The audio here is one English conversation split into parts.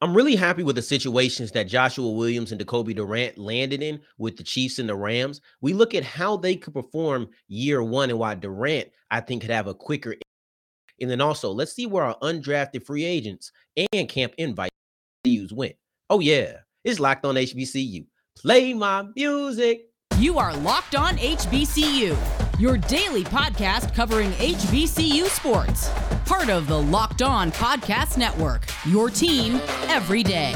I'm really happy with the situations that Joshua Williams and Decobie Durant landed in with the Chiefs and the Rams. We look at how they could perform year one and why Durant, I think, could have a quicker. And then also, let's see where our undrafted free agents and camp invite went. Oh, yeah, it's locked on HBCU. Play my music. You are locked on HBCU, your daily podcast covering HBCU sports. Part of the Locked On Podcast Network, your team every day.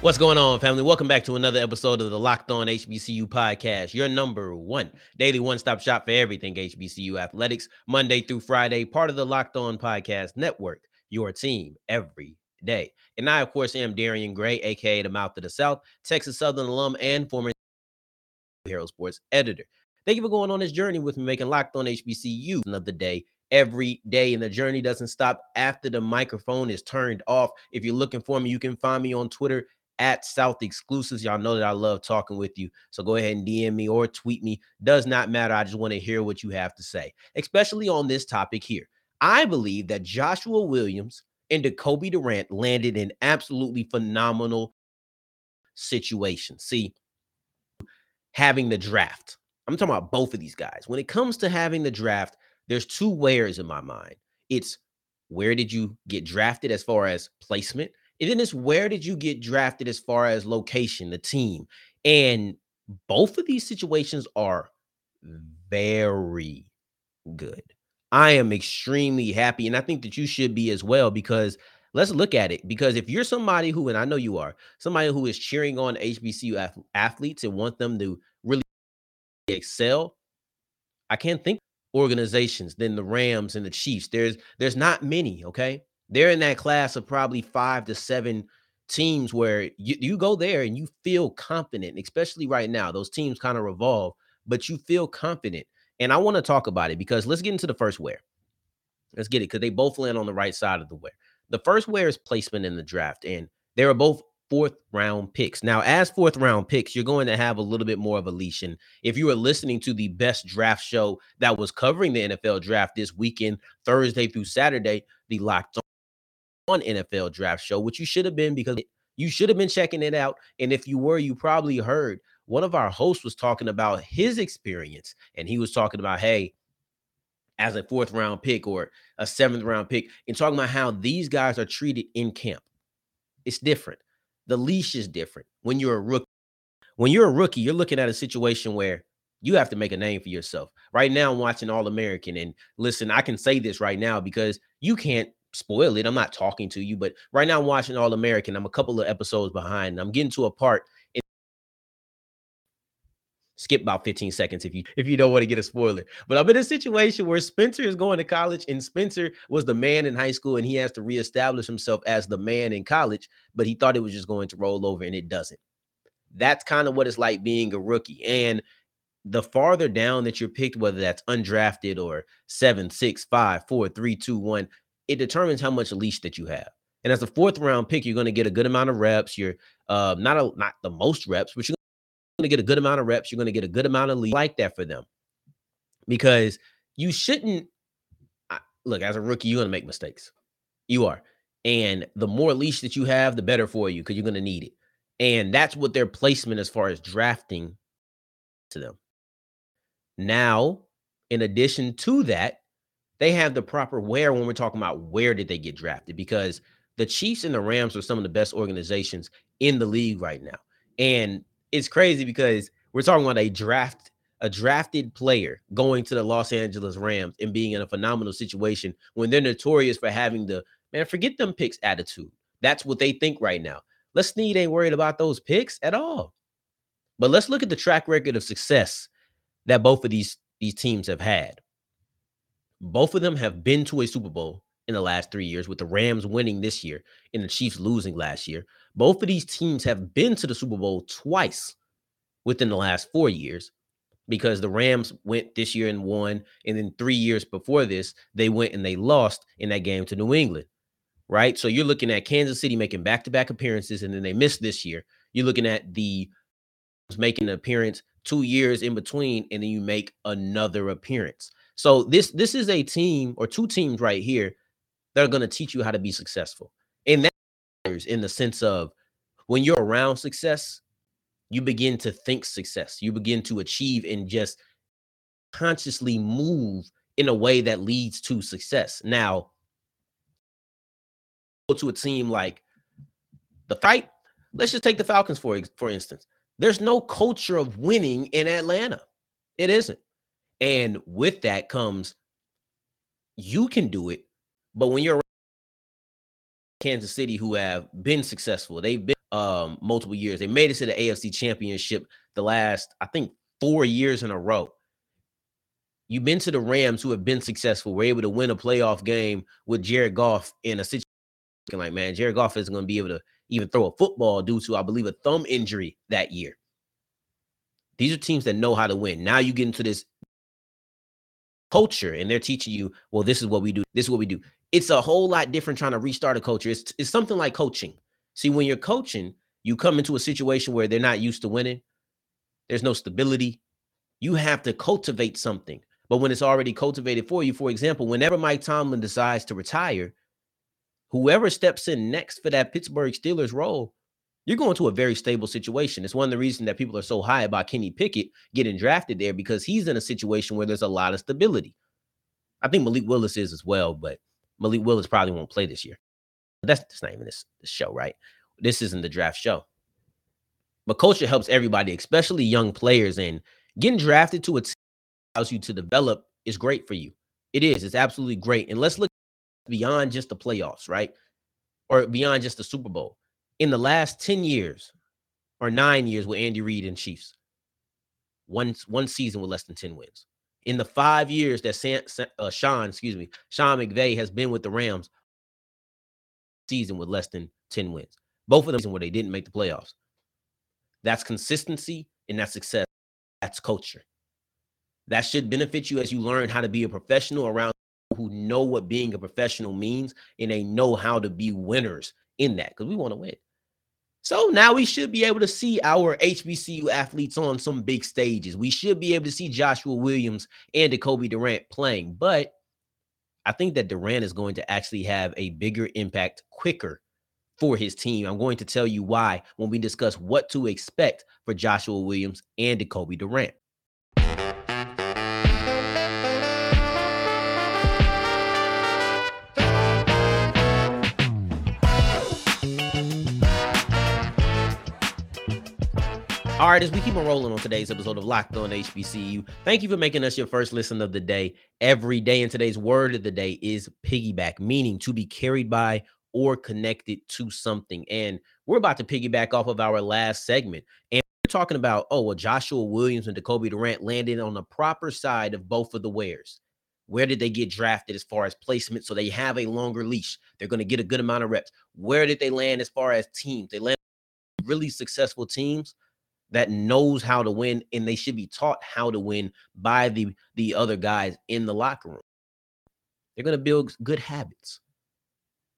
What's going on, family? Welcome back to another episode of the Locked On HBCU podcast, your number one daily one stop shop for everything HBCU athletics, Monday through Friday, part of the Locked On Podcast Network, your team every day. And I, of course, am Darian Gray, aka the Mouth of the South, Texas Southern alum, and former Herald Sports editor. Thank you for going on this journey with me, making Locked On HBCU another day every day. And the journey doesn't stop after the microphone is turned off. If you're looking for me, you can find me on Twitter at South Exclusives. Y'all know that I love talking with you. So go ahead and DM me or tweet me. Does not matter. I just want to hear what you have to say, especially on this topic here. I believe that Joshua Williams and Kobe Durant landed in absolutely phenomenal situation. See, having the draft. I'm talking about both of these guys. When it comes to having the draft, there's two wheres in my mind. It's where did you get drafted as far as placement? And then it's where did you get drafted as far as location, the team. And both of these situations are very good. I am extremely happy. And I think that you should be as well because let's look at it. Because if you're somebody who, and I know you are, somebody who is cheering on HBCU athletes and want them to really excel, I can't think organizations than the Rams and the Chiefs. There's there's not many, okay? they're in that class of probably five to seven teams where you, you go there and you feel confident, especially right now. Those teams kind of revolve, but you feel confident. And I want to talk about it because let's get into the first wear. Let's get it because they both land on the right side of the wear. The first wear is placement in the draft, and they are both fourth round picks. Now, as fourth round picks, you're going to have a little bit more of a leash. And if you were listening to the best draft show that was covering the NFL draft this weekend, Thursday through Saturday, the Locked on NFL draft show, which you should have been because you should have been checking it out. And if you were, you probably heard one of our hosts was talking about his experience. And he was talking about, hey, as a fourth round pick or a seventh round pick, and talking about how these guys are treated in camp. It's different. The leash is different when you're a rookie. When you're a rookie, you're looking at a situation where you have to make a name for yourself. Right now, I'm watching All American, and listen, I can say this right now because you can't spoil it. I'm not talking to you, but right now I'm watching All American. I'm a couple of episodes behind. I'm getting to a part. Skip about 15 seconds if you if you don't want to get a spoiler. But I'm in a situation where Spencer is going to college, and Spencer was the man in high school, and he has to reestablish himself as the man in college. But he thought it was just going to roll over, and it doesn't. That's kind of what it's like being a rookie. And the farther down that you're picked, whether that's undrafted or seven, six, five, four, three, two, one, it determines how much leash that you have. And as a fourth round pick, you're going to get a good amount of reps. You're uh, not a, not the most reps, but you're going to get a good amount of reps. You're going to get a good amount of leash. like that for them because you shouldn't look as a rookie. You're going to make mistakes. You are, and the more leash that you have, the better for you because you're going to need it. And that's what their placement as far as drafting to them. Now, in addition to that, they have the proper where when we're talking about where did they get drafted because the Chiefs and the Rams are some of the best organizations in the league right now. And it's crazy because we're talking about a draft a drafted player going to the Los Angeles Rams and being in a phenomenal situation when they're notorious for having the man forget them picks attitude. That's what they think right now. Les Snead ain't worried about those picks at all. But let's look at the track record of success that both of these these teams have had. Both of them have been to a Super Bowl in the last three years, with the Rams winning this year and the Chiefs losing last year. Both of these teams have been to the Super Bowl twice within the last four years because the Rams went this year and won. And then three years before this, they went and they lost in that game to New England. Right. So you're looking at Kansas City making back to back appearances and then they missed this year. You're looking at the making an appearance two years in between, and then you make another appearance. So this this is a team or two teams right here that are going to teach you how to be successful. And that in the sense of when you're around success, you begin to think success. You begin to achieve and just consciously move in a way that leads to success. Now, to a team like the fight, let's just take the Falcons for for instance. There's no culture of winning in Atlanta. It isn't. And with that comes you can do it, but when you're Kansas City who have been successful, they've been um multiple years. They made it to the AFC championship the last, I think, four years in a row. You've been to the Rams who have been successful, were able to win a playoff game with Jared Goff in a situation like, man, Jared Goff isn't going to be able to even throw a football due to, I believe, a thumb injury that year. These are teams that know how to win. Now you get into this culture and they're teaching you, well, this is what we do. This is what we do. It's a whole lot different trying to restart a culture. It's, it's something like coaching. See, when you're coaching, you come into a situation where they're not used to winning. There's no stability. You have to cultivate something. But when it's already cultivated for you, for example, whenever Mike Tomlin decides to retire, whoever steps in next for that Pittsburgh Steelers role, you're going to a very stable situation. It's one of the reasons that people are so high about Kenny Pickett getting drafted there because he's in a situation where there's a lot of stability. I think Malik Willis is as well, but Malik Willis probably won't play this year. But that's, that's not even this, this show, right? This isn't the draft show. But culture helps everybody, especially young players, and getting drafted to a team allows you to develop is great for you. It is. It's absolutely great. And let's look beyond just the playoffs, right? Or beyond just the Super Bowl. In the last 10 years or nine years with Andy Reid and Chiefs, one, one season with less than 10 wins. In the five years that uh, Sean, excuse me, Sean McVay has been with the Rams, season with less than 10 wins. Both of them where they didn't make the playoffs. That's consistency and that's success. That's culture. That should benefit you as you learn how to be a professional around who know what being a professional means and they know how to be winners in that because we want to win. So now we should be able to see our HBCU athletes on some big stages. We should be able to see Joshua Williams and Decobie Durant playing, but I think that Durant is going to actually have a bigger impact quicker for his team. I'm going to tell you why when we discuss what to expect for Joshua Williams and Decobie Durant. All right, as we keep on rolling on today's episode of Locked On HBCU, thank you for making us your first listen of the day every day. And today's word of the day is piggyback, meaning to be carried by or connected to something. And we're about to piggyback off of our last segment. And we're talking about, oh, well, Joshua Williams and Decobie Durant landed on the proper side of both of the wares. Where did they get drafted as far as placement? So they have a longer leash. They're going to get a good amount of reps. Where did they land as far as teams? They land really successful teams that knows how to win and they should be taught how to win by the the other guys in the locker room. They're going to build good habits.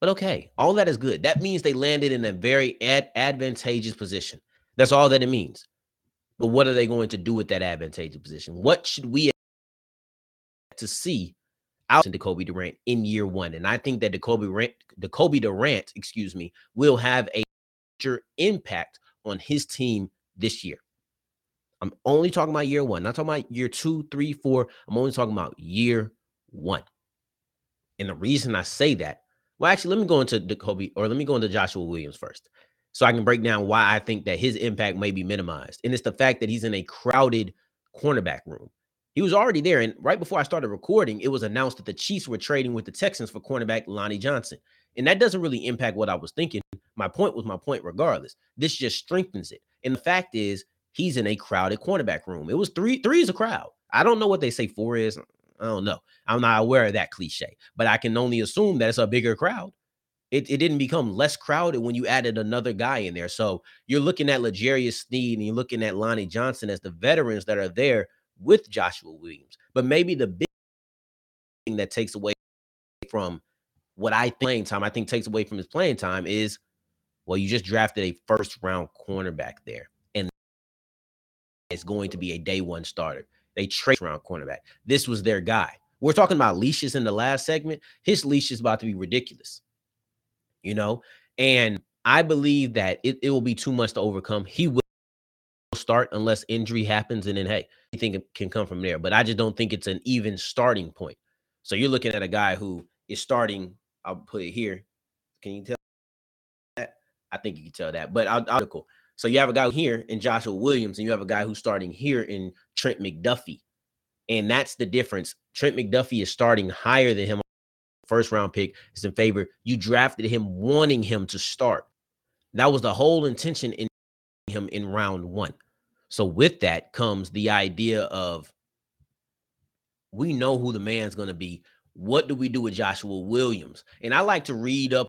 But okay, all that is good. That means they landed in a very ad- advantageous position. That's all that it means. But what are they going to do with that advantageous position? What should we to see out in Kobe Durant in year one? And I think that Decobie Durant, Decobie Durant, excuse me, will have a major impact on his team this year. I'm only talking about year one, not talking about year two, three, four. I'm only talking about year one. And the reason I say that, well, actually, let me go into Decobie or let me go into Joshua Williams first. So I can break down why I think that his impact may be minimized. And it's the fact that he's in a crowded cornerback room. He was already there. And right before I started recording, it was announced that the Chiefs were trading with the Texans for cornerback Lonnie Johnson. And that doesn't really impact what I was thinking. My point was my point regardless. This just strengthens it. And the fact is, he's in a crowded cornerback room. It was three, three is a crowd. I don't know what they say four is. I don't know. I'm not aware of that cliche, but I can only assume that it's a bigger crowd. It, it didn't become less crowded when you added another guy in there. So you're looking at L'Jarius Sneed and you're looking at Lonnie Johnson as the veterans that are there with Joshua Williams. But maybe the big thing that takes away from what I think playing time, I think takes away from his playing time is well, you just drafted a first round cornerback there. And it's going to be a day one starter. They trade around cornerback. This was their guy. We're talking about leashes in the last segment. His leash is about to be ridiculous, you know. And I believe that it, it will be too much to overcome. He will start unless injury happens, and then hey, it can come from there. But I just don't think it's an even starting point. So you're looking at a guy who is starting. I'll put it here. Can you tell? I think you can tell that. But I'll, I'll cool. So you have a guy here in Joshua Williams, and you have a guy who's starting here in Trent McDuffie. And that's the difference. Trent McDuffie is starting higher than him. First round pick is in favor. You drafted him wanting him to start. That was the whole intention in him in round one. So with that comes the idea of we know who the man's going to be. What do we do with Joshua Williams? And I like to read up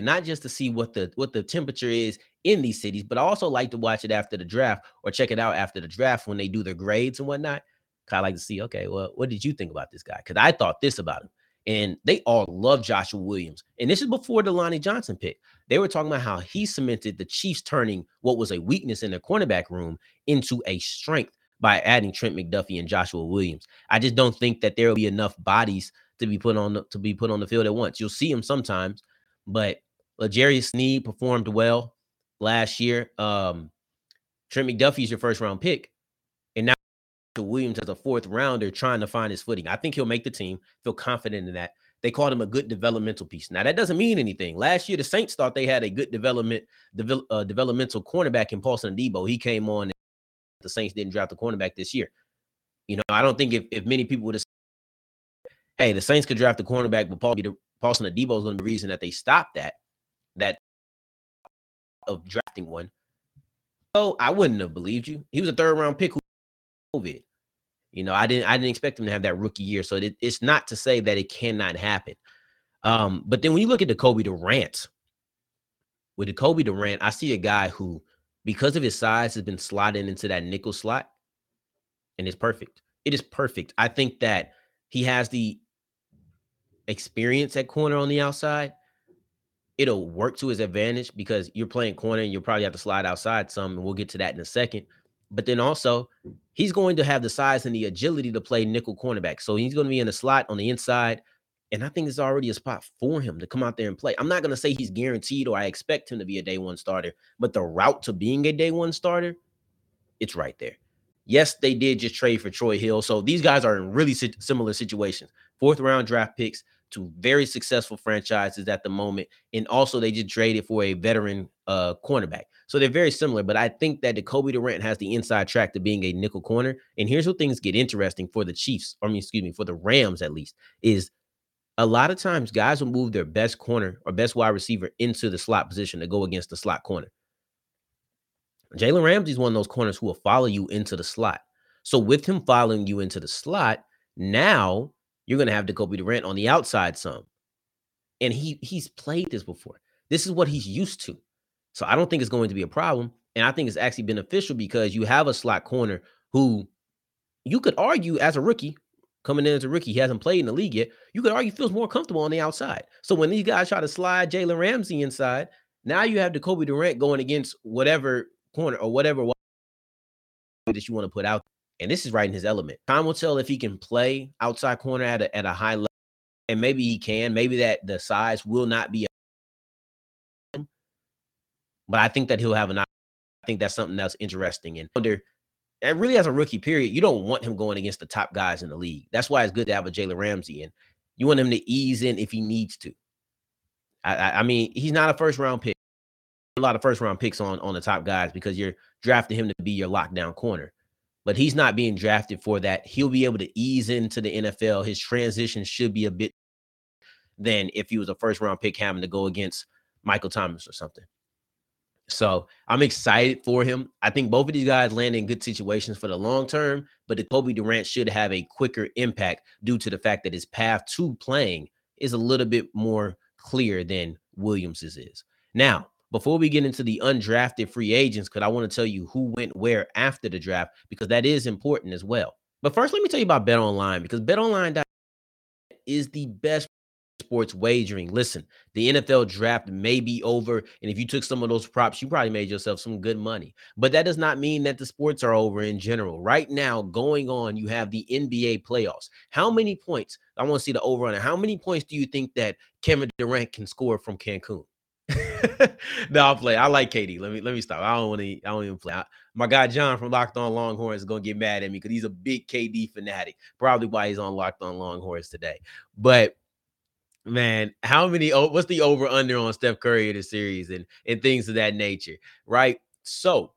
not just to see what the what the temperature is in these cities, but I also like to watch it after the draft or check it out after the draft when they do their grades and whatnot. I like to see, okay, well, what did you think about this guy? Because I thought this about him. And they all love Joshua Williams. And this is before the Lonnie Johnson pick. They were talking about how he cemented the Chiefs turning what was a weakness in their cornerback room into a strength by adding Trent McDuffie and Joshua Williams. I just don't think that there will be enough bodies to be put on the, to be put on the field at once. You'll see him sometimes, but L'Jarius Sneed performed well last year. Um, Trent McDuffie is your first round pick, and now Williams as a fourth rounder trying to find his footing. I think he'll make the team. Feel confident in that. They called him a good developmental piece. Now that doesn't mean anything. Last year, the Saints thought they had a good development devel- uh, developmental cornerback in Paulson Adebo. He came on. the Saints didn't draft the cornerback this year. You know, I don't think if, if many people would have, hey, the Saints could draft the cornerback, but Paul, Paulson Adebo is going to be the reason that they stopped that that of drafting one. So I wouldn't have believed you. He was a third round pick who COVID. You know, I didn't I didn't expect him to have that rookie year. So it, it's not to say that it cannot happen. Um, but then when you look at Decobie Durant, with Decobie Durant, I see a guy who, because of his size, has been slotted into that nickel slot, and it's perfect. It is perfect. I think that he has the experience at corner on the outside it'll work to his advantage because you're playing corner and you'll probably have to slide outside some, and we'll get to that in a second. But then also, he's going to have the size and the agility to play nickel cornerback. So he's going to be in the slot on the inside. And I think it's already a spot for him to come out there and play. I'm not going to say he's guaranteed or I expect him to be a day one starter, but the route to being a day one starter, it's right there. Yes, they did just trade for Troy Hill. So these guys are in really similar situations. Fourth round draft picks to very successful franchises at the moment. And also they just traded for a veteran uh cornerback. So they're very similar, but I think that Decobie Durant has the inside track to being a nickel corner. And here's where things get interesting for the Chiefs, I mean, excuse me, for the Rams at least, is a lot of times guys will move their best corner or best wide receiver into the slot position to go against the slot corner. Jalen Ramsey is one of those corners who will follow you into the slot. So with him following you into the slot, now you're going to have Decobie Durant on the outside some. And he he's played this before. This is what he's used to. So I don't think it's going to be a problem. And I think it's actually beneficial because you have a slot corner who you could argue as a rookie, coming in as a rookie, he hasn't played in the league yet. You could argue feels more comfortable on the outside. So when these guys try to slide Jalen Ramsey inside, now you have Decobie Durant going against whatever corner or whatever that you want to put out and this is right in his element. Time will tell if he can play outside corner at a, at a high level, and maybe he can. Maybe that the size will not be, but I think that he'll have an. I think that's something that's interesting. And under, and really as a rookie, period, you don't want him going against the top guys in the league. That's why it's good to have a Jalen Ramsey, and you want him to ease in if he needs to. I, I, I mean, he's not a first round pick. A lot of first round picks on on the top guys because you're drafting him to be your lockdown corner but he's not being drafted for that. He'll be able to ease into the NFL. His transition should be a bit than if he was a first round pick having to go against Michael Thomas or something. So I'm excited for him. I think both of these guys land in good situations for the long term, but Decobie Durant should have a quicker impact due to the fact that his path to playing is a little bit more clear than Williams's is. Now, before we get into the undrafted free agents, because I want to tell you who went where after the draft, because that is important as well. But first, let me tell you about Bet Online because Bet Online is the best sports wagering. Listen, the NFL draft may be over. And if you took some of those props, you probably made yourself some good money. But that does not mean that the sports are over in general. Right now, going on, you have the NBA playoffs. How many points? I want to see the over it. How many points do you think that Kevin Durant can score from Cancun? No, I'll play. I like KD. Let me let me stop. I don't want to. I don't even play. I, my guy John from Locked On Longhorns is gonna get mad at me because he's a big KD fanatic. Probably why he's on Locked On Longhorns today. But man, how many? What's the over under on Steph Curry in the series and and things of that nature, right? So,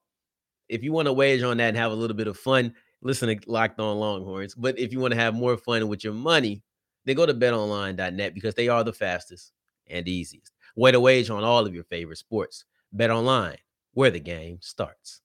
if you want to wager on that and have a little bit of fun, listen to Locked On Longhorns. But if you want to have more fun with your money, then go to BetOnline.net because they are the fastest and easiest way to wage on all of your favorite sports. Bet online, where the game starts.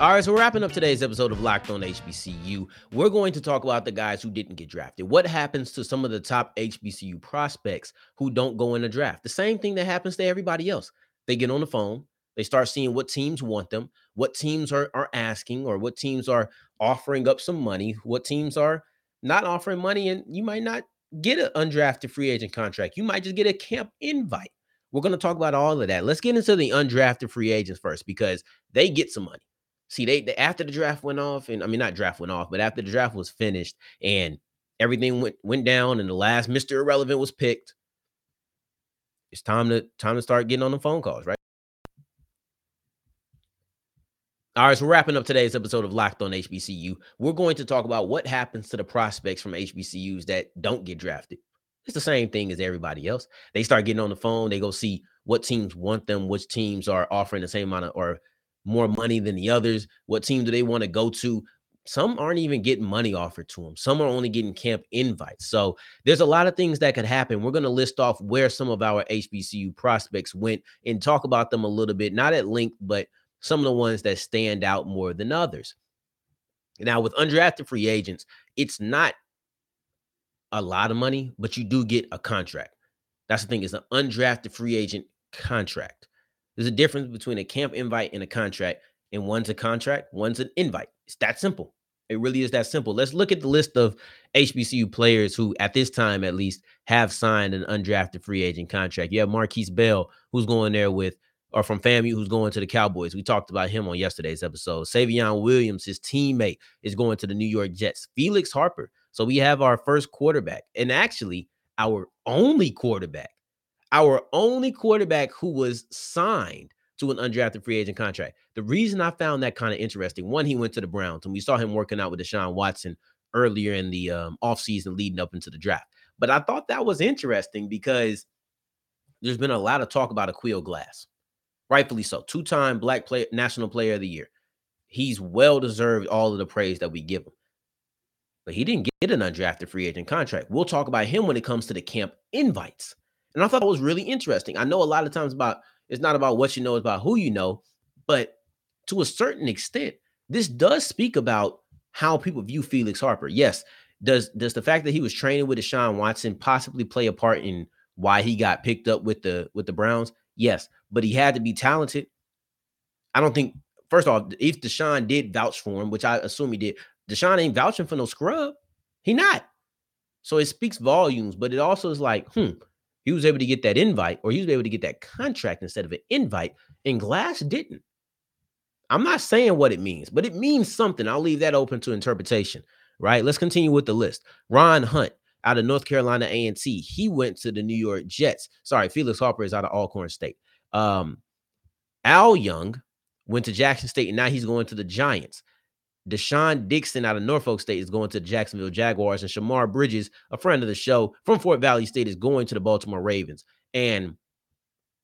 All right, so we're wrapping up today's episode of Locked On HBCU. We're going to talk about the guys who didn't get drafted. What happens to some of the top HBCU prospects who don't go in the draft? The same thing that happens to everybody else. They get on the phone, they start seeing what teams want them, what teams are, are asking, or what teams are offering up some money, what teams are not offering money, and you might not get an undrafted free agent contract. You might just get a camp invite. We're going to talk about all of that. Let's get into the undrafted free agents first because they get some money. See, they, they after the draft went off, and I mean not draft went off, but after the draft was finished and everything went went down, and the last Mr. Irrelevant was picked. It's time to time to start getting on the phone calls, right? All right, so wrapping up today's episode of Locked on HBCU, we're going to talk about what happens to the prospects from HBCUs that don't get drafted. It's the same thing as everybody else. They start getting on the phone, they go see what teams want them, which teams are offering the same amount of or more money than the others? What team do they want to go to? Some aren't even getting money offered to them. Some are only getting camp invites. So there's a lot of things that could happen. We're going to list off where some of our HBCU prospects went and talk about them a little bit, not at length, but some of the ones that stand out more than others. Now, with undrafted free agents, it's not a lot of money, but you do get a contract. That's the thing, it's an undrafted free agent contract. There's a difference between a camp invite and a contract, and one's a contract, one's an invite. It's that simple. It really is that simple. Let's look at the list of HBCU players who, at this time at least, have signed an undrafted free agent contract. You have Markquese Bell, who's going there with, or from FAMU, who's going to the Cowboys. We talked about him on yesterday's episode. Savion Williams, his teammate, is going to the New York Jets. Felix Harper. So we have our first quarterback, and actually our only quarterback our only quarterback who was signed to an undrafted free agent contract. The reason I found that kind of interesting, one, he went to the Browns, and we saw him working out with Deshaun Watson earlier in the um, offseason leading up into the draft. But I thought that was interesting because there's been a lot of talk about Aqeel Glass, rightfully so. Two time Black player, National Player of the Year. He's well deserved all of the praise that we give him. But he didn't get an undrafted free agent contract. We'll talk about him when it comes to the camp invites. And I thought it was really interesting. I know a lot of times about it's not about what you know, it's about who you know. But to a certain extent, this does speak about how people view Felix Harper. Yes, does does the fact that he was training with Deshaun Watson possibly play a part in why he got picked up with the with the Browns? Yes, but he had to be talented. I don't think. First off, if Deshaun did vouch for him, which I assume he did, Deshaun ain't vouching for no scrub. He not. So it speaks volumes, but it also is like, hmm, he was able to get that invite or he was able to get that contract instead of an invite, and Glass didn't. I'm not saying what it means, but it means something. I'll leave that open to interpretation, right? Let's continue with the list. Ron Hunt out of North Carolina A&T, he went to the New York Jets. Sorry, Felix Harper is out of Alcorn State. Um, Al Young went to Jackson State, and now he's going to the Giants. Deshaun Dixon out of Norfolk State is going to the Jacksonville Jaguars, and Shamar Bridges, a friend of the show from Fort Valley State, is going to the Baltimore Ravens. And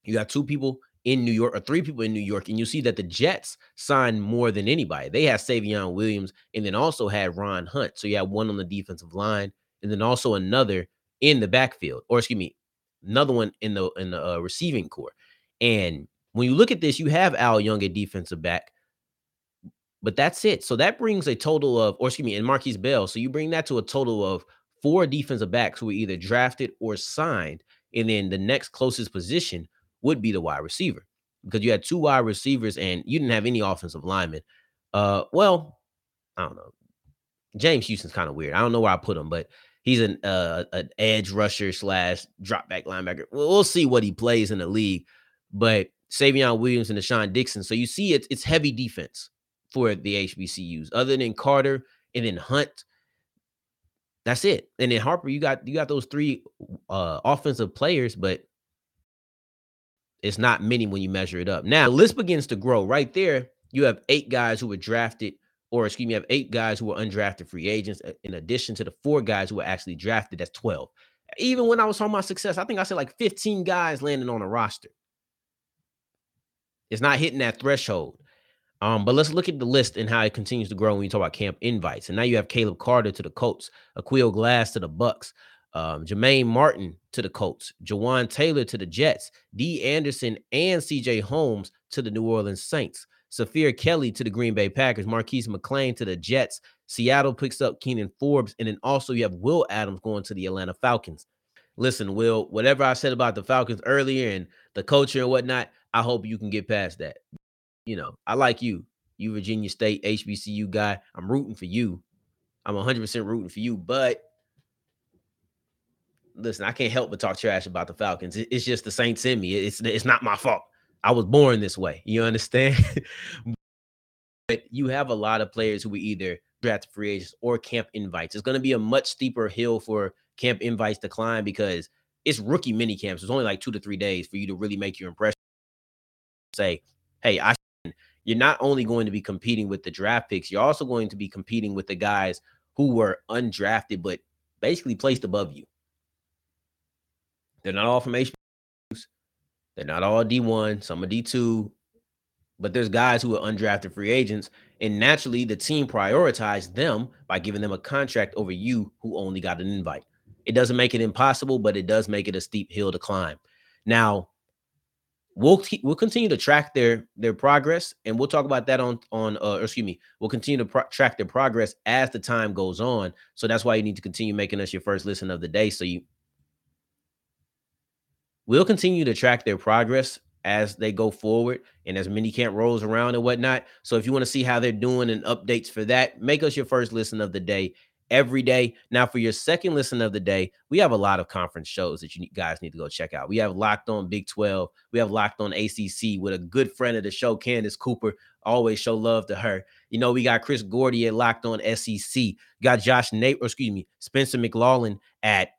you got two people in New York, or three people in New York, and you see that the Jets signed more than anybody. They had Savion Williams, and then also had Ron Hunt. So you have one on the defensive line, and then also another in the backfield, or excuse me, another one in the in the uh, receiving core. And when you look at this, you have Al Young at defensive back. But that's it. So that brings a total of, or excuse me, and Markquese Bell. So you bring that to a total of four defensive backs who were either drafted or signed And then the next closest position would be the wide receiver because you had two wide receivers and you didn't have any offensive linemen. Uh, well, I don't know. James Houston's kind of weird. I don't know where I put him, but he's an uh, an edge rusher slash drop back linebacker. We'll, we'll see what he plays in the league, but Savion Williams and Deshaun Dixon. So you see, it's it's heavy defense for the HBCUs. Other than Carter and then Hunt, that's it. And then Harper, you got you got those three uh offensive players, but it's not many when you measure it up. Now the list begins to grow. Right there, you have eight guys who were drafted, or excuse me, you have eight guys who were undrafted free agents, uh, in addition to the four guys who were actually drafted. That's 12. Even when I was talking about success, I think I said like 15 guys landing on a roster. It's not hitting that threshold. Um, but let's look at the list and how it continues to grow when you talk about camp invites. And now you have Caleb Carter to the Colts, Aqeel Glass to the Bucks, um, Jermaine Martin to the Colts, Jawaan Taylor to the Jets, D. Anderson and CJ Holmes to the New Orleans Saints, Saphir Kelly to the Green Bay Packers, Marquise McClain to the Jets. Seattle picks up Keenan Forbes, and then also you have Will Adams going to the Atlanta Falcons. Listen, Will, whatever I said about the Falcons earlier and the culture and whatnot, I hope you can get past that you know, I like you. You Virginia State HBCU guy. I'm rooting for you. I'm 100% rooting for you. But listen, I can't help but talk trash about the Falcons. It's just the Saints in me. It's it's not my fault. I was born this way. You understand? but you have a lot of players who were either draft free agents or camp invites. It's going to be a much steeper hill for camp invites to climb because it's rookie mini camps. It's only like two to three days for you to really make your impression. Say, hey, I you're not only going to be competing with the draft picks, you're also going to be competing with the guys who were undrafted but basically placed above you. They're not all HBCUs. They're not all D1, some are D2, but there's guys who are undrafted free agents. And naturally, the team prioritized them by giving them a contract over you who only got an invite. It doesn't make it impossible, but it does make it a steep hill to climb. Now, we'll we'll continue to track their their progress and we'll talk about that on on uh excuse me we'll continue to pro- track their progress as the time goes on. So that's why you need to continue making us your first listen of the day so you we'll continue to track their progress as they go forward and as mini camp rolls around and whatnot. So if you want to see how they're doing and updates for that make us your first listen of the day every day. Now, for your second listen of the day, we have a lot of conference shows that you guys need to go check out. We have Locked On Big 12, we have Locked On ACC with a good friend of the show, Candace Cooper. Always show love to her. You know, we got Chris Gordy at Locked On SEC, we got Josh Nate, or excuse me, Spencer McLaughlin at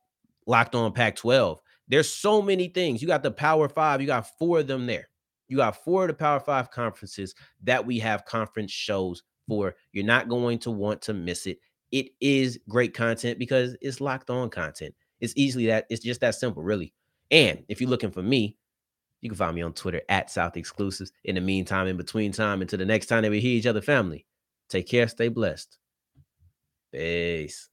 Locked On Pac 12. There's so many things. You got the Power Five, you got four of them there. You got four of the Power Five conferences that we have conference shows for. You're not going to want to miss it it is great content because it's locked on content. It's easily that it's just that simple, really. And if you're looking for me, you can find me on Twitter at South Exclusives. In the meantime, in between time, until the next time that we hear each other, family, take care, stay blessed. Peace.